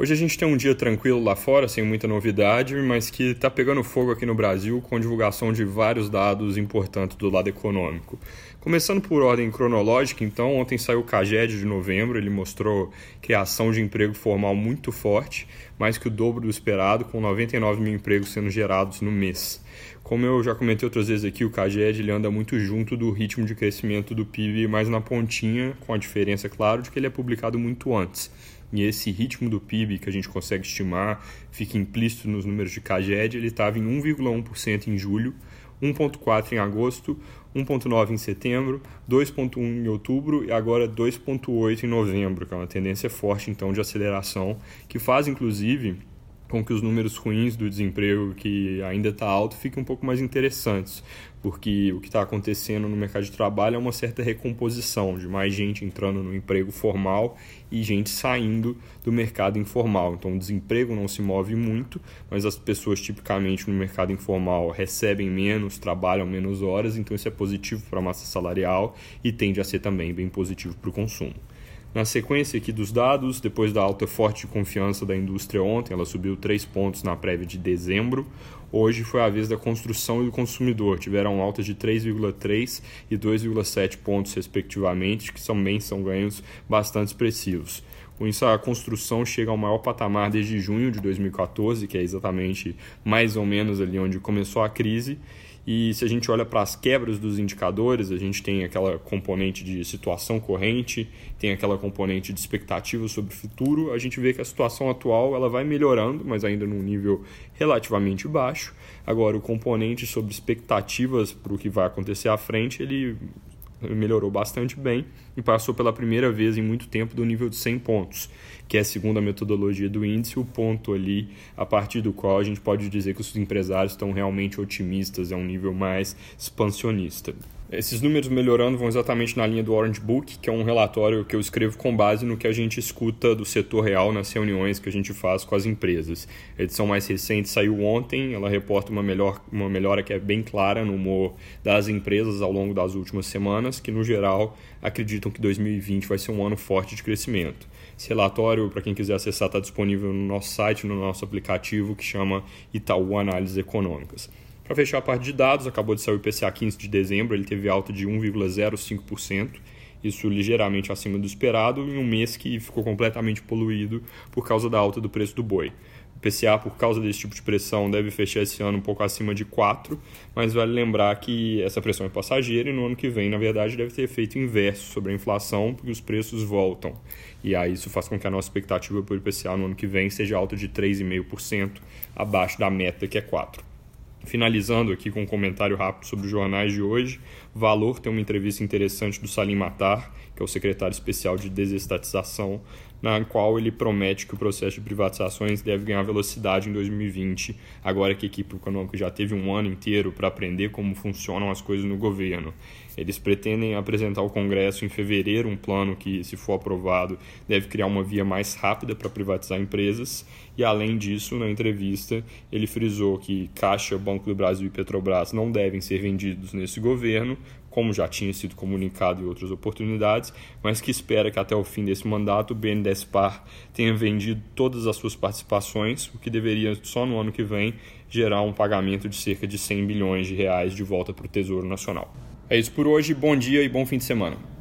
Hoje a gente tem um dia tranquilo lá fora, sem muita novidade, mas que está pegando fogo aqui no Brasil com divulgação de vários dados importantes do lado econômico. Começando por ordem cronológica, então, ontem saiu o CAGED de novembro, ele mostrou criação de emprego formal muito forte, mais que o dobro do esperado, com 99 mil empregos sendo gerados no mês. Como eu já comentei outras vezes aqui, o CAGED ele anda muito junto do ritmo de crescimento do PIB, mais na pontinha, com a diferença, claro, de que ele é publicado muito antes e esse ritmo do PIB que a gente consegue estimar, fica implícito nos números de CAGED, ele estava em 1,1% em julho, 1,4% em agosto, 1,9% em setembro, 2,1% em outubro e agora 2,8% em novembro, que é uma tendência forte então de aceleração, que faz inclusive com que os números ruins do desemprego, que ainda está alto, fiquem um pouco mais interessantes, porque o que está acontecendo no mercado de trabalho é uma certa recomposição de mais gente entrando no emprego formal e gente saindo do mercado informal. Então, o desemprego não se move muito, mas as pessoas tipicamente no mercado informal recebem menos, trabalham menos horas, então isso é positivo para a massa salarial e tende a ser também bem positivo para o consumo. Na sequência aqui dos dados, depois da alta forte de confiança da indústria ontem, ela subiu 3 pontos na prévia de dezembro. Hoje foi a vez da construção e do consumidor, tiveram altas de 3,3 e 2,7 pontos respectivamente, que também são ganhos bastante expressivos. Com isso, a construção chega ao maior patamar desde junho de 2014, que é exatamente mais ou menos ali onde começou a crise, e se a gente olha para as quebras dos indicadores, a gente tem aquela componente de situação corrente, tem aquela componente de expectativa sobre o futuro. A gente vê que a situação atual ela vai melhorando, mas ainda num nível relativamente baixo. Agora, o componente sobre expectativas para o que vai acontecer à frente, ele melhorou bastante bem e passou pela primeira vez em muito tempo do nível de 100 pontos, que é segundo a metodologia do índice, o ponto ali a partir do qual a gente pode dizer que os empresários estão realmente otimistas, é um nível mais expansionista. Esses números melhorando vão exatamente na linha do Orange Book, que é um relatório que eu escrevo com base no que a gente escuta do setor real nas reuniões que a gente faz com as empresas. A edição mais recente saiu ontem, ela reporta uma, melhor, uma melhora que é bem clara no humor das empresas ao longo das últimas semanas, que no geral acreditam que 2020 vai ser um ano forte de crescimento. Esse relatório, para quem quiser acessar, está disponível no nosso site, no nosso aplicativo que chama Itaú Análises Econômicas. Para fechar a parte de dados, acabou de sair o IPCA 15 de dezembro, ele teve alta de 1,05%, isso ligeiramente acima do esperado, em um mês que ficou completamente poluído por causa da alta do preço do boi. O PCA, por causa desse tipo de pressão, deve fechar esse ano um pouco acima de 4, mas vale lembrar que essa pressão é passageira e no ano que vem, na verdade, deve ter efeito inverso sobre a inflação, porque os preços voltam. E aí isso faz com que a nossa expectativa para o IPCA no ano que vem seja alta de 3,5%, abaixo da meta que é 4%. Finalizando aqui com um comentário rápido sobre os jornais de hoje, Valor tem uma entrevista interessante do Salim Matar, que é o secretário especial de desestatização, na qual ele promete que o processo de privatizações deve ganhar velocidade em 2020, agora que a equipe econômica já teve um ano inteiro para aprender como funcionam as coisas no governo. Eles pretendem apresentar ao Congresso em fevereiro um plano que, se for aprovado, deve criar uma via mais rápida para privatizar empresas. E, além disso, na entrevista, ele frisou que Caixa, Banco do Brasil e Petrobras não devem ser vendidos nesse governo, como já tinha sido comunicado em outras oportunidades, mas que espera que até o fim desse mandato o BNDESPAR tenha vendido todas as suas participações, o que deveria só no ano que vem gerar um pagamento de cerca de 100 bilhões de reais de volta para o Tesouro Nacional. É isso por hoje, bom dia e bom fim de semana.